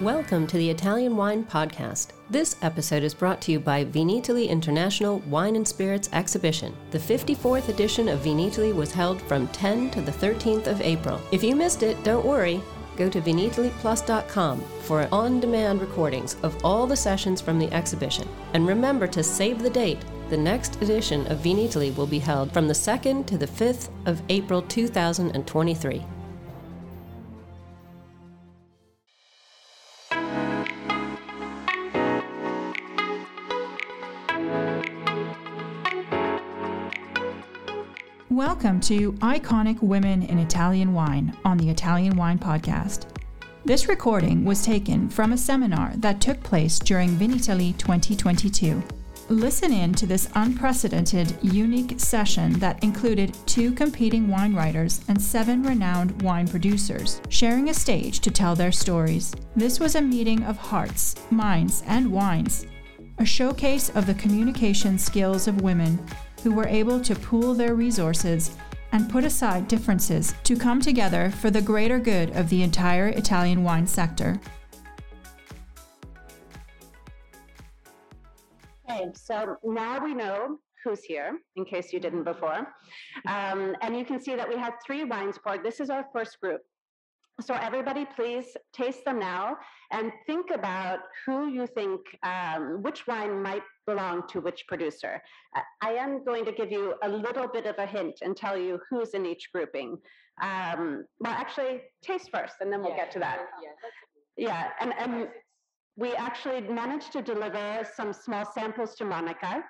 Welcome to the Italian Wine Podcast. This episode is brought to you by Vinitaly International Wine and Spirits Exhibition. The 54th edition of Vinitaly was held from 10 to the 13th of April. If you missed it, don't worry. Go to vinitalyplus.com for on demand recordings of all the sessions from the exhibition. And remember to save the date. The next edition of Vinitaly will be held from the 2nd to the 5th of April 2023. Welcome to Iconic Women in Italian Wine on the Italian Wine Podcast. This recording was taken from a seminar that took place during Vinitaly 2022. Listen in to this unprecedented, unique session that included two competing wine writers and seven renowned wine producers, sharing a stage to tell their stories. This was a meeting of hearts, minds, and wines, a showcase of the communication skills of women who were able to pool their resources and put aside differences to come together for the greater good of the entire Italian wine sector. Okay, so now we know who's here, in case you didn't before. Um, and you can see that we have three wines poured. This is our first group. So everybody, please taste them now and think about who you think, um, which wine might belong to which producer. I am going to give you a little bit of a hint and tell you who's in each grouping. Um, well, actually, taste first, and then we'll yeah, get to that. Yeah, yeah and, and we actually managed to deliver some small samples to Monica.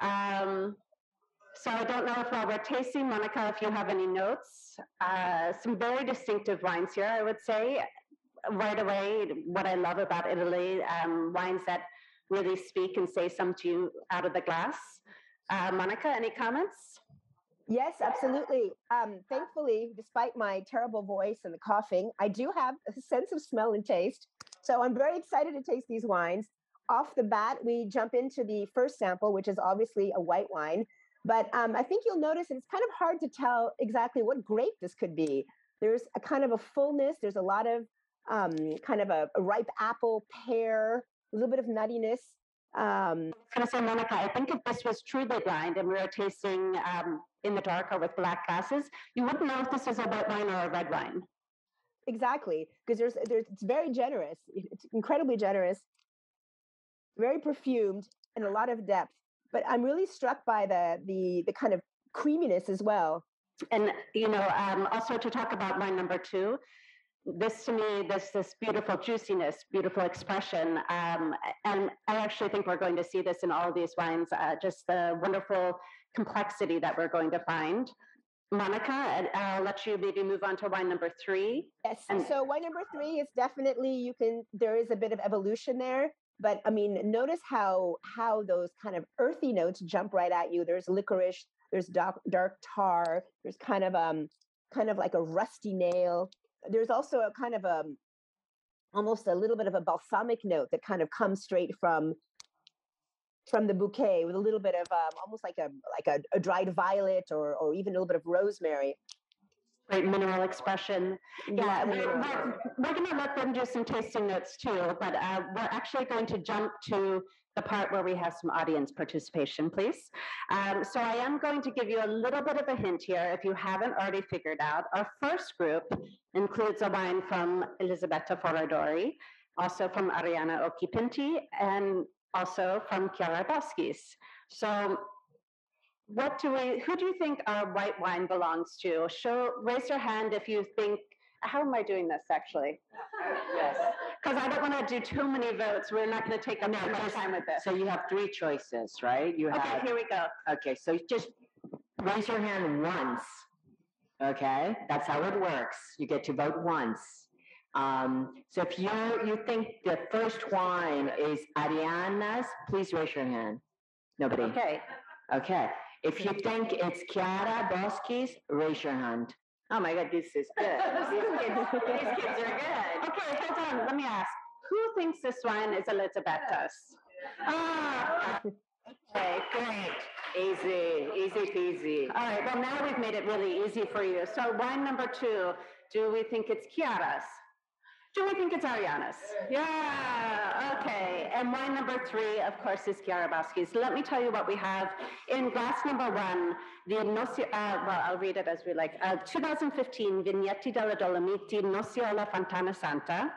Um, so I don't know if while we're tasting, Monica, if you have any notes. Uh, some very distinctive wines here, I would say. Right away, what I love about Italy, um, wines that really speak and say something to you out of the glass. Uh, Monica, any comments? Yes, absolutely. Um, thankfully, despite my terrible voice and the coughing, I do have a sense of smell and taste. So I'm very excited to taste these wines. Off the bat, we jump into the first sample, which is obviously a white wine. But um, I think you'll notice it's kind of hard to tell exactly what grape this could be. There's a kind of a fullness. There's a lot of um, kind of a, a, ripe apple, pear, a little bit of nuttiness. Um, I was going to say, Monica, I think if this was truly blind and we were tasting um, in the dark or with black glasses, you wouldn't know if this was a white wine or a red wine. Exactly, because there's, there's, it's very generous. It's incredibly generous, very perfumed, and a lot of depth but I'm really struck by the the the kind of creaminess as well. And you know, um, also to talk about wine number two, this to me, this this beautiful juiciness, beautiful expression, um, and I actually think we're going to see this in all of these wines. Uh, just the wonderful complexity that we're going to find. Monica, I'll let you maybe move on to wine number three. Yes. And so wine number three is definitely you can. There is a bit of evolution there but I mean, notice how how those kind of earthy notes jump right at you. There's licorice, there's dark, dark tar, there's kind of um kind of like a rusty nail. There's also a kind of a um, almost a little bit of a balsamic note that kind of comes straight from from the bouquet with a little bit of um, almost like a like a, a dried violet or or even a little bit of rosemary great mineral expression. Yeah, we're, we're, we're going to let them do some tasting notes too, but uh, we're actually going to jump to the part where we have some audience participation, please. Um, so I am going to give you a little bit of a hint here if you haven't already figured out. Our first group includes a wine from Elisabetta Foradori, also from Arianna Occhipinti, and also from Chiara Boschis. So what do we, who do you think our white wine belongs to? Show, raise your hand if you think, how am I doing this actually? yes. Because I don't want to do too many votes. We're not going to take up no, much time with this. So you have three choices, right? You have okay, here we go. Okay, so just raise your hand once. Okay, that's how it works. You get to vote once. Um, so if you you think the first wine is Arianna's please raise your hand. Nobody. Okay. Okay. If you think it's Chiara Boschis, raise your hand. Oh my God, this is good. these, kids, these kids are good. Okay, hold on. Let me ask. Who thinks this wine is Elisabetta's? Ah, okay, great. Easy, easy peasy. All right, well, now we've made it really easy for you. So, wine number two, do we think it's Chiara's? Do we think it's Arianna's? Yeah, okay. And wine number three, of course, is Chiara Boschis'. Let me tell you what we have in glass number one, the Nossi, uh, well, I'll read it as we like. Uh, 2015 Vigneti della Dolomiti Nosiola Fontana Santa.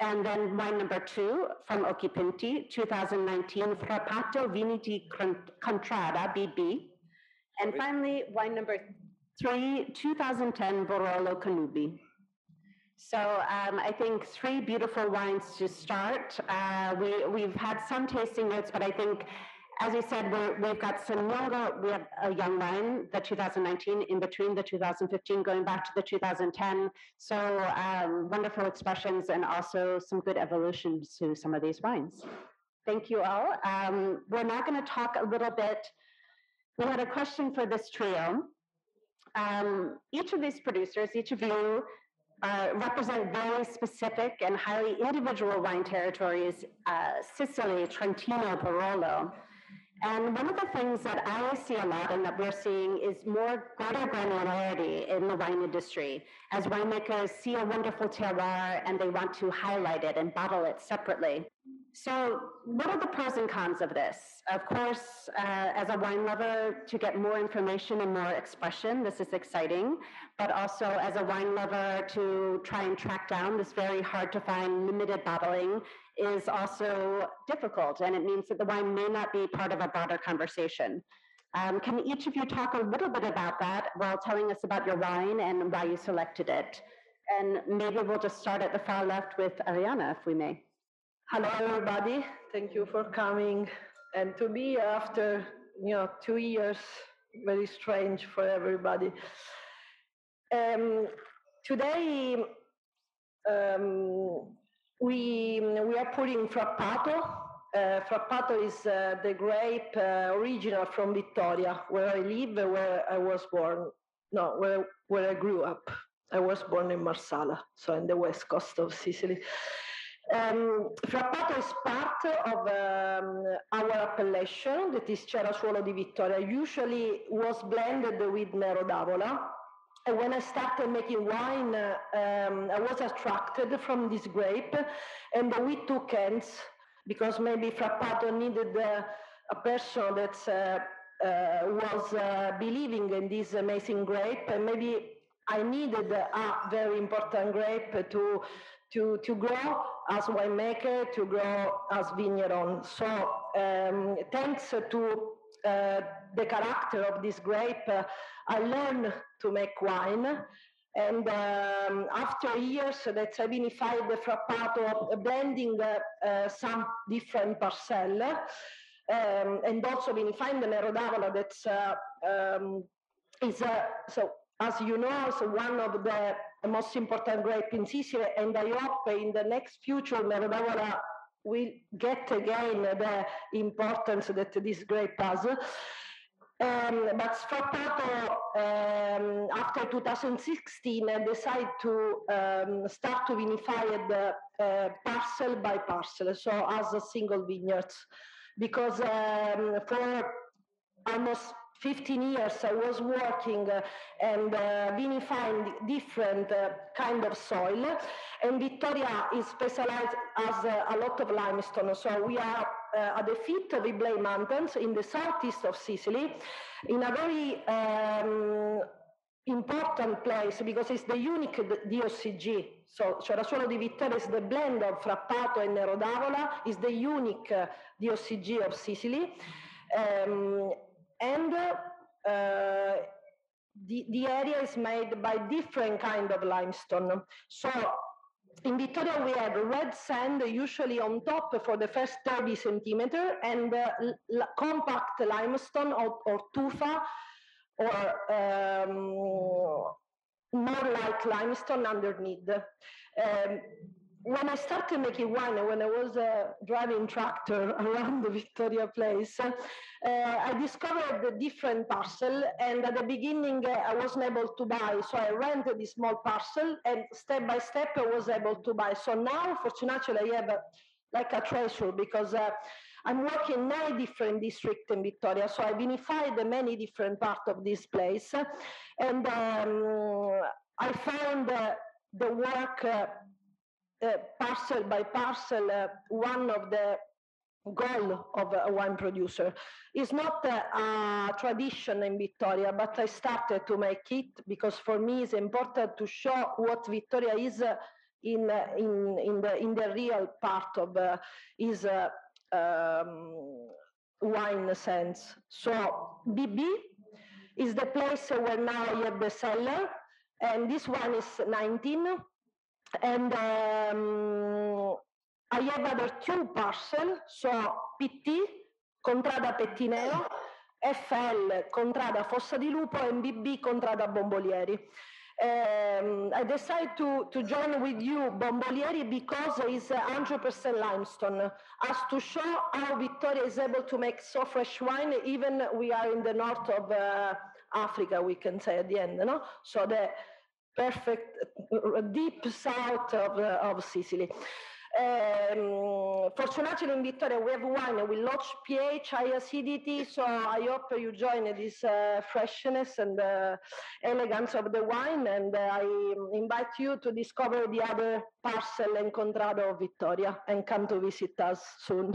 And then wine number two from Occhipinti, 2019 Frappato Vini di Contrada, BB. And finally, wine number three, 2010 Barolo Cannubi. So um, I think three beautiful wines to start. Uh, we, we've had some tasting notes, but I think, as you said, we have got some younger, we have a young wine, the 2019, in between the 2015, going back to the 2010. So um, wonderful expressions and also some good evolutions to some of these wines. Thank you all. Um, we're now going to talk a little bit. We had a question for this trio. Um, each of these producers, each of you uh, represent very specific and highly individual wine territories, uh, Sicily, Trentino, Barolo. And one of the things that I see a lot and that we're seeing is more greater granularity in the wine industry as winemakers see a wonderful terroir and they want to highlight it and bottle it separately. So, what are the pros and cons of this? Of course, uh, as a wine lover, to get more information and more expression, this is exciting. But also, as a wine lover, to try and track down this very hard to find limited bottling is also difficult. And it means that the wine may not be part of a broader conversation. Um, can each of you talk a little bit about that while telling us about your wine and why you selected it? And maybe we'll just start at the far left with Arianna, if we may. Hello, everybody. Thank you for coming. And to be after, you know, two years, very strange for everybody. Um, today, um, we, we are putting Frappato. Uh, Frappato is uh, the grape uh, original from Vittoria, where I live, where I was born. No, where, where I grew up. I was born in Marsala, so in the west coast of Sicily. Um, Frappato is part of um, our appellation, that is Cerasuolo di Vittoria. Usually was blended with Nero d'Avola. And when I started making wine, um, I was attracted from this grape, and we took hands because maybe Frappato needed uh, a person that uh, uh, was uh, believing in this amazing grape, and maybe I needed a very important grape to to, to grow as winemaker, to grow as vigneron. So um, thanks to uh, the character of this grape, uh, I learned to make wine. And um, after years that I vinified the Frappato, blending uh, uh, some different parcel, um, and also vinifying the Nero d'Avola that's uh, um, is uh, so as you know, is one of the most important grape in Sicily, and I hope in the next future Nero d'Avola will get again the importance that this grape has. Um, but um, after 2016, decided to um, start to vinify the uh, parcel by parcel, so as a single vineyard, because um, for almost 15 years I was working uh, and uh, vinifying different uh, kind of soil and Vittoria is specialized as uh, a lot of limestone so we are uh, at the feet of Iblei Mountains in the southeast of Sicily in a very um, important place because it's the unique DOCG. So Cerasuolo di Vittoria is the blend of Frappato and Nero d'Avola, is the unique uh, DOCG of Sicily. Um, and uh, the, the area is made by different kind of limestone. So in Vittoria, we have red sand usually on top for the first 30 centimeter and uh, compact limestone or, or tufa or um, more like limestone underneath. Um, when I started making wine, when I was uh, driving tractor around the Vittoria Place, I discovered the different parcel. And at the beginning, uh, I wasn't able to buy, so I rented this small parcel, and step by step, I was able to buy. So now, fortunately, I have a, like a treasure because uh, I'm working in nine different districts in Vittoria. So I vinified many different parts of this place, and um, I found the work uh, uh, parcel by parcel uh, one of the goal of a wine producer. It's not a, a, tradition in Vittoria, but I started to make it because for me it's important to show what Vittoria is uh, in, uh, in, in, the, in the real part of uh, is uh, um, wine sense. So BB is the place where now I have the cellar, and this one is 19. And um, I have other two parcels, so PT, Contrada Pettineo, FL, Contrada Fossa di Lupo, and BB, Contrada Bombolieri. Um, I decided to, to join with you Bombolieri because it's 100% limestone, as to show how Vittoria is able to make so fresh wine, even we are in the north of uh, Africa, we can say at the end, no? So the perfect, deep south of, uh, of Sicily. Um, fortunately in Vittoria we have wine we low pH, high acidity, so I hope you join this uh, freshness and uh, elegance of the wine and uh, I invite you to discover the other parcel and contrado of Vittoria and come to visit us soon.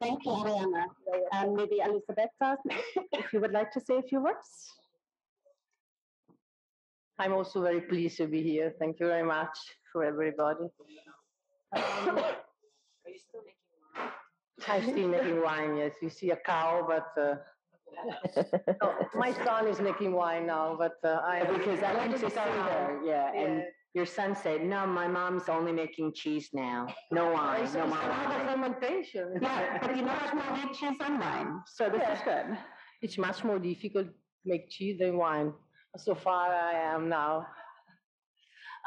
Thank you, Arianna. And maybe Elisabetta, if you would like to say a few words. I'm also very pleased to be here. Thank you very much for everybody. Um, Are you still making wine? I'm still making wine, yes. You see a cow, but uh, oh, my son is making wine now, but uh, I because I went to see her, yeah, and your son said, "No, my mom's only making cheese now. No wine, It's no it's wine." fermentation. Yeah, but you know it's more with cheese and wine, so this is good. It's much more difficult to make cheese than wine. So far, I am now.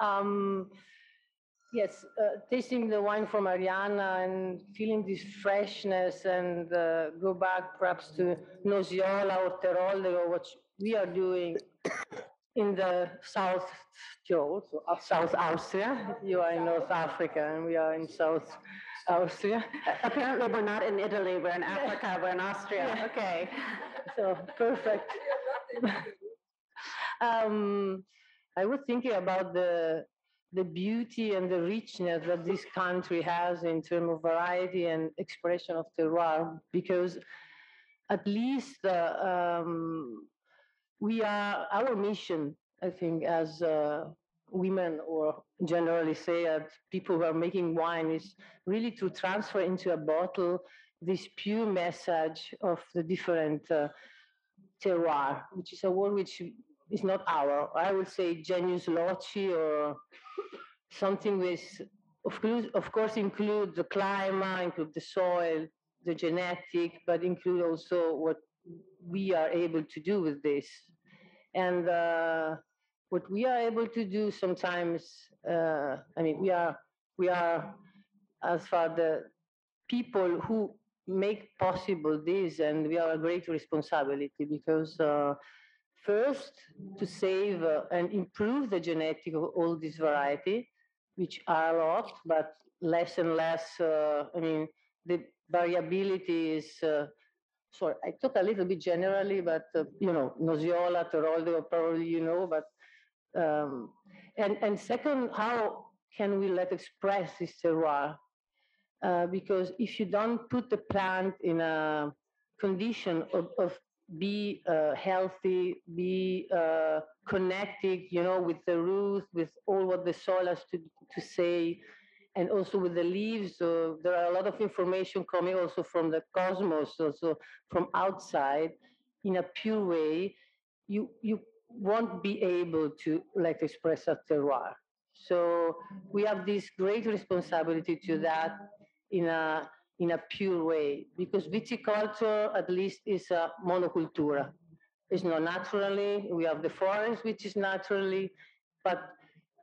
Um, yes, uh, tasting the wine from Ariana and feeling this freshness and uh, go back perhaps to Nosiola or Terolde or what we are doing in the South Tyrol, so South Austria. You are in North Africa and we are in South Austria. Apparently, we're not in Italy, we're in Africa, we're in Austria, okay. So perfect. um, I was thinking about the the beauty and the richness that this country has in terms of variety and expression of terroir, because at least uh, um, we are our mission, I think, as uh, women or generally say as people who are making wine is really to transfer into a bottle this pure message of the different uh, terroir, which is a word which is not our. I would say genius loci or something with, of course, of course, include the climate, include the soil, the genetic, but include also what we are able to do with this. And uh, what we are able to do sometimes, uh, I mean, we are we are as far the people who make possible this, and we are a great responsibility because uh, first to save uh, and improve the genetic of all this variety, which are a lot, but less and less. Uh, I mean, the variability is. Uh, sorry, I talk a little bit generally, but uh, you know, Nosiola, Teroldo, probably you know, but um, and and second, how can we let express this terroir? Uh, because if you don't put the plant in a condition of, of be uh, healthy, be uh, connected, you know, with the roots, with all what the soil has to, to say, and also with the leaves. So there are a lot of information coming also from the cosmos, also from outside, in a pure way. You you won't be able to like express a terroir. So we have this great responsibility to that in a in a pure way because viticulture at least is a monocultura. It's not naturally. We have the forest, which is naturally, but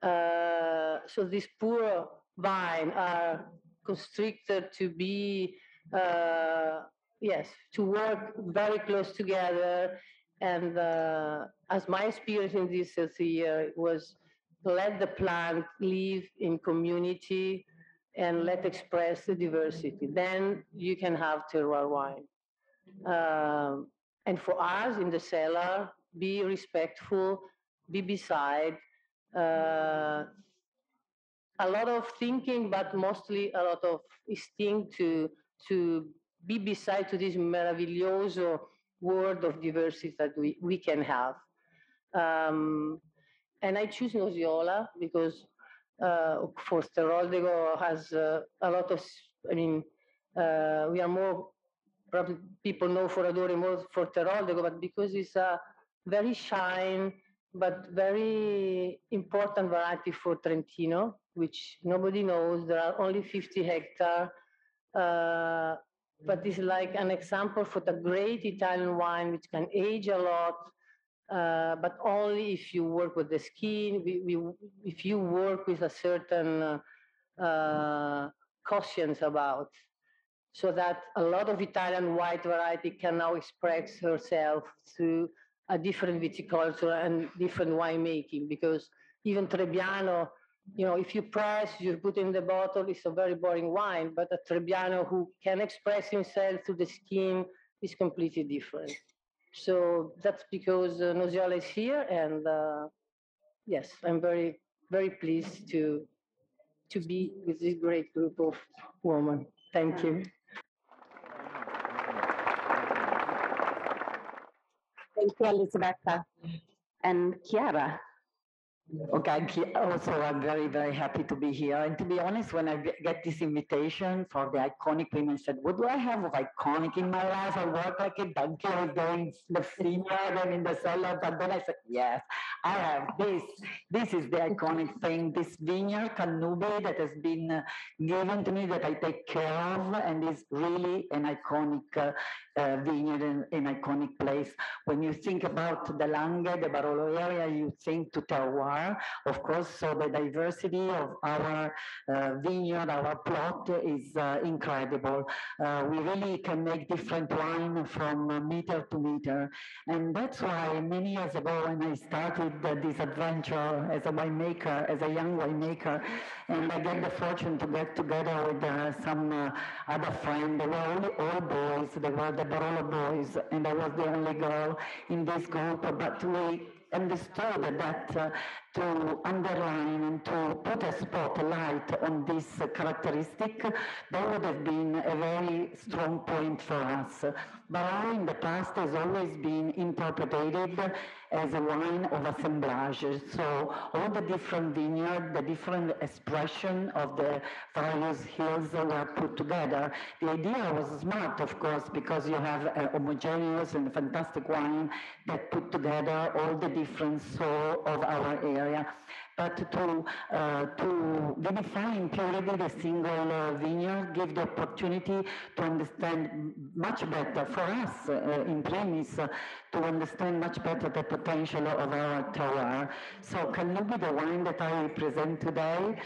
uh, so these poor vine are constricted to be uh, yes to work very close together. And uh, as my experience in this year was let the plant live in community and let express the diversity. Then you can have terroir wine. Um, and for us in the cellar, be respectful be beside. Uh, a lot of thinking, but mostly a lot of instinct to to be beside to this meraviglioso world of diversity that we, we can have. Um, and I choose Nosiola because uh, Forsteroldego has uh, a lot of, I mean, uh, we are more, probably people know Foradori more Forteroldego, but because it's a very shine, but very important variety for Trentino, which nobody knows. There are only 50 hectares. Uh, but it's like an example for the great Italian wine, which can age a lot, uh, but only if you work with the skin, we, we, if you work with a certain uh, cautions about, so that a lot of Italian white variety can now express herself through a different viticulture and different winemaking, because even Trebbiano, you know, if you press, you put in the bottle, it's a very boring wine, but a Trebbiano who can express himself through the skin is completely different. So that's because uh, is here, and uh, yes, I'm very, very pleased to to be with this great group of women. Thank you. Thank you, Elisabetta. And Chiara. Okay, also I'm very, very happy to be here. And to be honest, when I get this invitation for the iconic women, said, what do I have of iconic in my life? I work like a donkey, I go the vineyard and in the cellar. But then I said, yes, I have this. This is the iconic thing, this vineyard, Cannubi, that has been uh, given to me that I take care of and is really an iconic uh, vineyard and an iconic place. When you think about the Langhe, the Barolo area, you think to terroir, of course, so the diversity of our uh, vineyard, our plot is uh, incredible. We really can make different wine from meter to meter. And that's why many years ago when I started this adventure as a winemaker, as a young winemaker, and I get the fortune to get together with uh, some uh, other friends, they were all, all boys, they were the Barolo boys, and I was the only girl in this group, but we understood that uh, to underline and to put a spotlight on this characteristic, that would have been a very strong point for us. Barolo in the past has always been interpreted as a wine of assemblage. So all the different vineyards, the different expression of the various hills were put together. The idea was smart, of course, because you have a homogeneous and fantastic wine that put together all the different soil of our area but to, uh, to in purity the single uh, vineyard, give the opportunity to understand much better for us uh, in premise, uh, to understand much better the potential of our terroir. So Cannubi, the wine that I present today,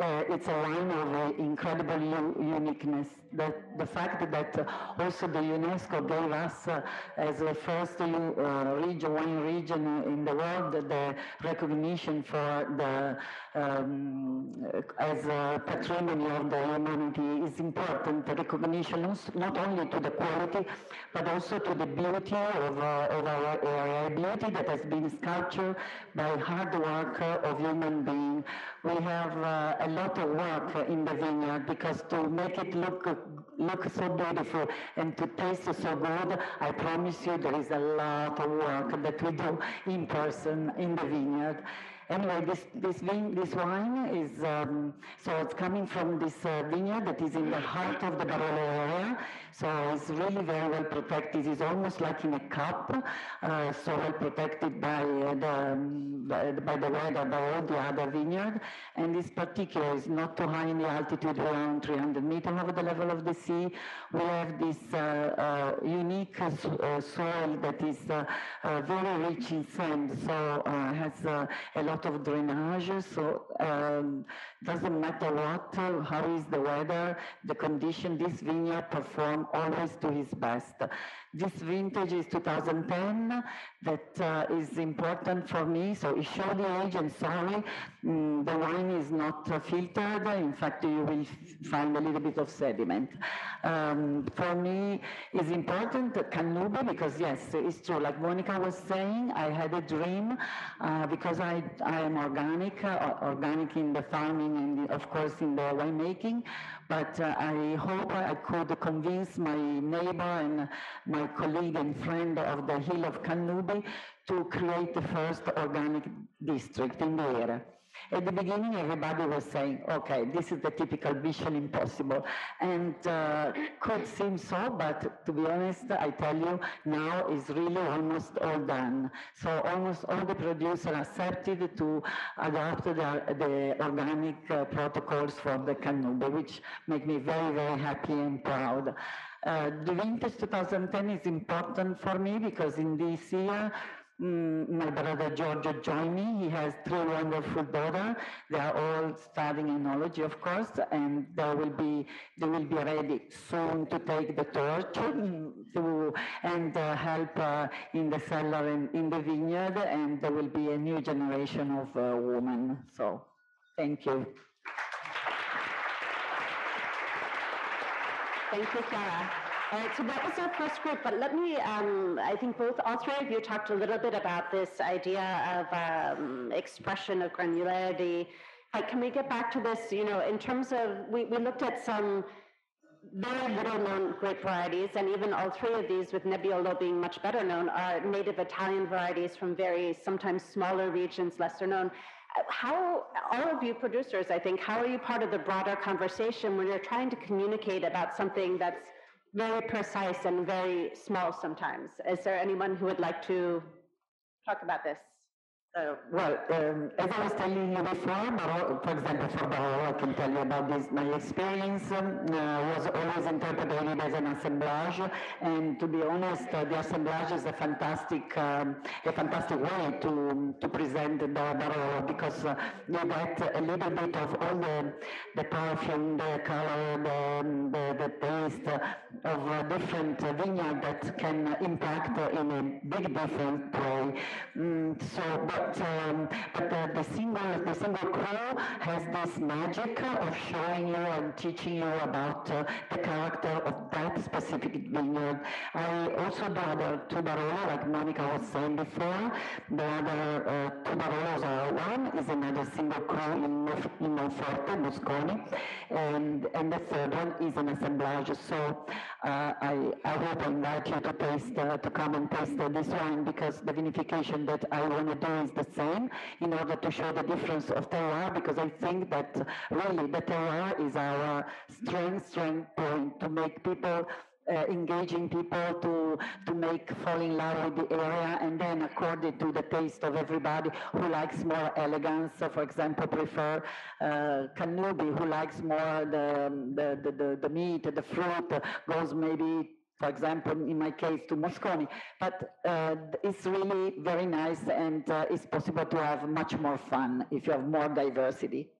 uh, it's a wine of uh, incredible uniqueness. The, the fact that uh, also the UNESCO gave us uh, as the first uh, region, wine region in the world, the recognition for the um, as a patrimony of the humanity is important. The recognition not only to the quality, but also to the beauty of, uh, of our area, beauty that has been sculptured by hard work of human being. We have a lot of work in the vineyard because to make it look look so beautiful and to taste so good, I promise you there is a lot of work that we do in person in the vineyard. Anyway, this this, this wine is um, so it's coming from this uh, vineyard that is in the heart of the Barolo area. So it's really very well protected. It's almost like in a cup, uh, so well protected by, the, um, by, the weather, by all the other vineyard. And this particular is not too high in the altitude, around 300 meters over the level of the sea. We have this uh, uh unique uh, soil that is very rich in sand, so has a lot of drainage, so um, doesn't matter what, how is the weather, the condition, this vineyard always to his best. This vintage is 2010. That uh, is important for me. So it shows the age and sorry, mm, the wine is not uh, filtered. In fact, you will find a little bit of sediment. Um, for me, it's important Cannubi because yes, it's true. Like Monica was saying, I had a dream uh, because I, I am organic, uh, organic in the farming and of course in the winemaking. But uh, I hope I could convince my neighbor and my colleague and friend of the Hill of Cannubi to create the first organic district in the area. At the beginning, everybody was saying, okay, this is the typical Mission Impossible. And uh, could seem so, but to be honest, I tell you, now is really almost all done. So almost all the producers accepted to adopt the, the organic uh, protocols for the Cannubi, which make me very, very happy and proud. Uh, the vintage 2010 is important for me because in this year, my brother Giorgio joined me. He has three wonderful daughters. They are all studying enology, of course, and they will be they will be ready soon to take the torch mm, to and uh, help uh, in the cellar and in the vineyard. And there will be a new generation of uh, women. So, thank you. Thank you, Sarah. All right, so that was our first group, but let me, um, I think both, all three of you talked a little bit about this idea of um, expression of granularity. Like, can we get back to this, you know, in terms of, we, we looked at some very little known grape varieties, and even all three of these, with Nebbiolo being much better known, are native Italian varieties from very sometimes smaller regions, lesser known. How, all of you producers, I think, how are you part of the broader conversation when you're trying to communicate about something that's very precise and very small sometimes. Is there anyone who would like to talk about this? Uh, well, um, as I was telling you before, for example, for Barolo, I can tell you about this. My experience um, uh, was always interpreted as an assemblage, and to be honest, uh, the assemblage is a fantastic, um, a fantastic way to to present the Barolo because uh, you get a little bit of all the the perfume, the color, the the, the taste of a different vineyard that can impact in a big different way. Mm, so. But but um, but the, the single the single cru has this magic of showing you and teaching you about uh, the character of that specific vineyard. I also do other two Barolo, like Monica was saying before. The other uh, two Barolos are one is another single cru in in Monforte, Mosconi, and and the third one is an assemblage. So uh, I I I invite you to taste uh, to come and taste this wine because the vinification that I want to do is the same in order to show the difference of terroir because I think that really the terroir is our strength, strength point to make people uh, engaging people to to make fall in love with the area and then according to the taste of everybody who likes more elegance so for example prefer uh, Cannubi who likes more the the, the, the, the meat the fruit goes maybe for example, in my case, to Mosconi. But uh, it's really very nice and uh, it's possible to have much more fun if you have more diversity.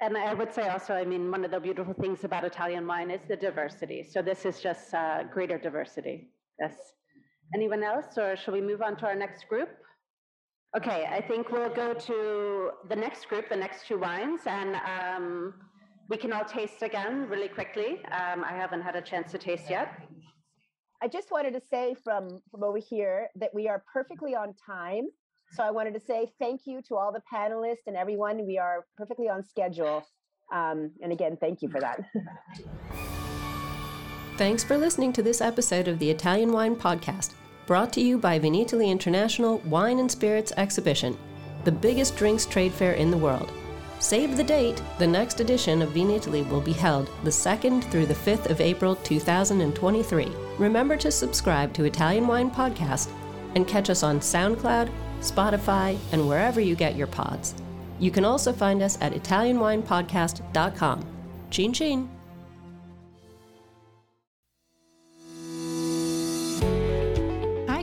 And I would say also, I mean, one of the beautiful things about Italian wine is the diversity. So this is just uh, greater diversity. Yes. Anyone else, or shall we move on to our next group? Okay, I think we'll go to the next group, the next two wines, and um, we can all taste again really quickly. Um, I haven't had a chance to taste yet. I just wanted to say from from over here that we are perfectly on time. So I wanted to say thank you to all the panelists and everyone. We are perfectly on schedule. Um, and again, thank you for that. Thanks for listening to this episode of the Italian Wine Podcast, brought to you by Vinitaly International Wine and Spirits Exhibition, the biggest drinks trade fair in the world. Save the date! The next edition of Vinitaly will be held the 2nd through the 5th of April 2023. Remember to subscribe to Italian Wine Podcast and catch us on SoundCloud, Spotify, and wherever you get your pods. You can also find us at ItalianWinePodcast.com. Chin chin!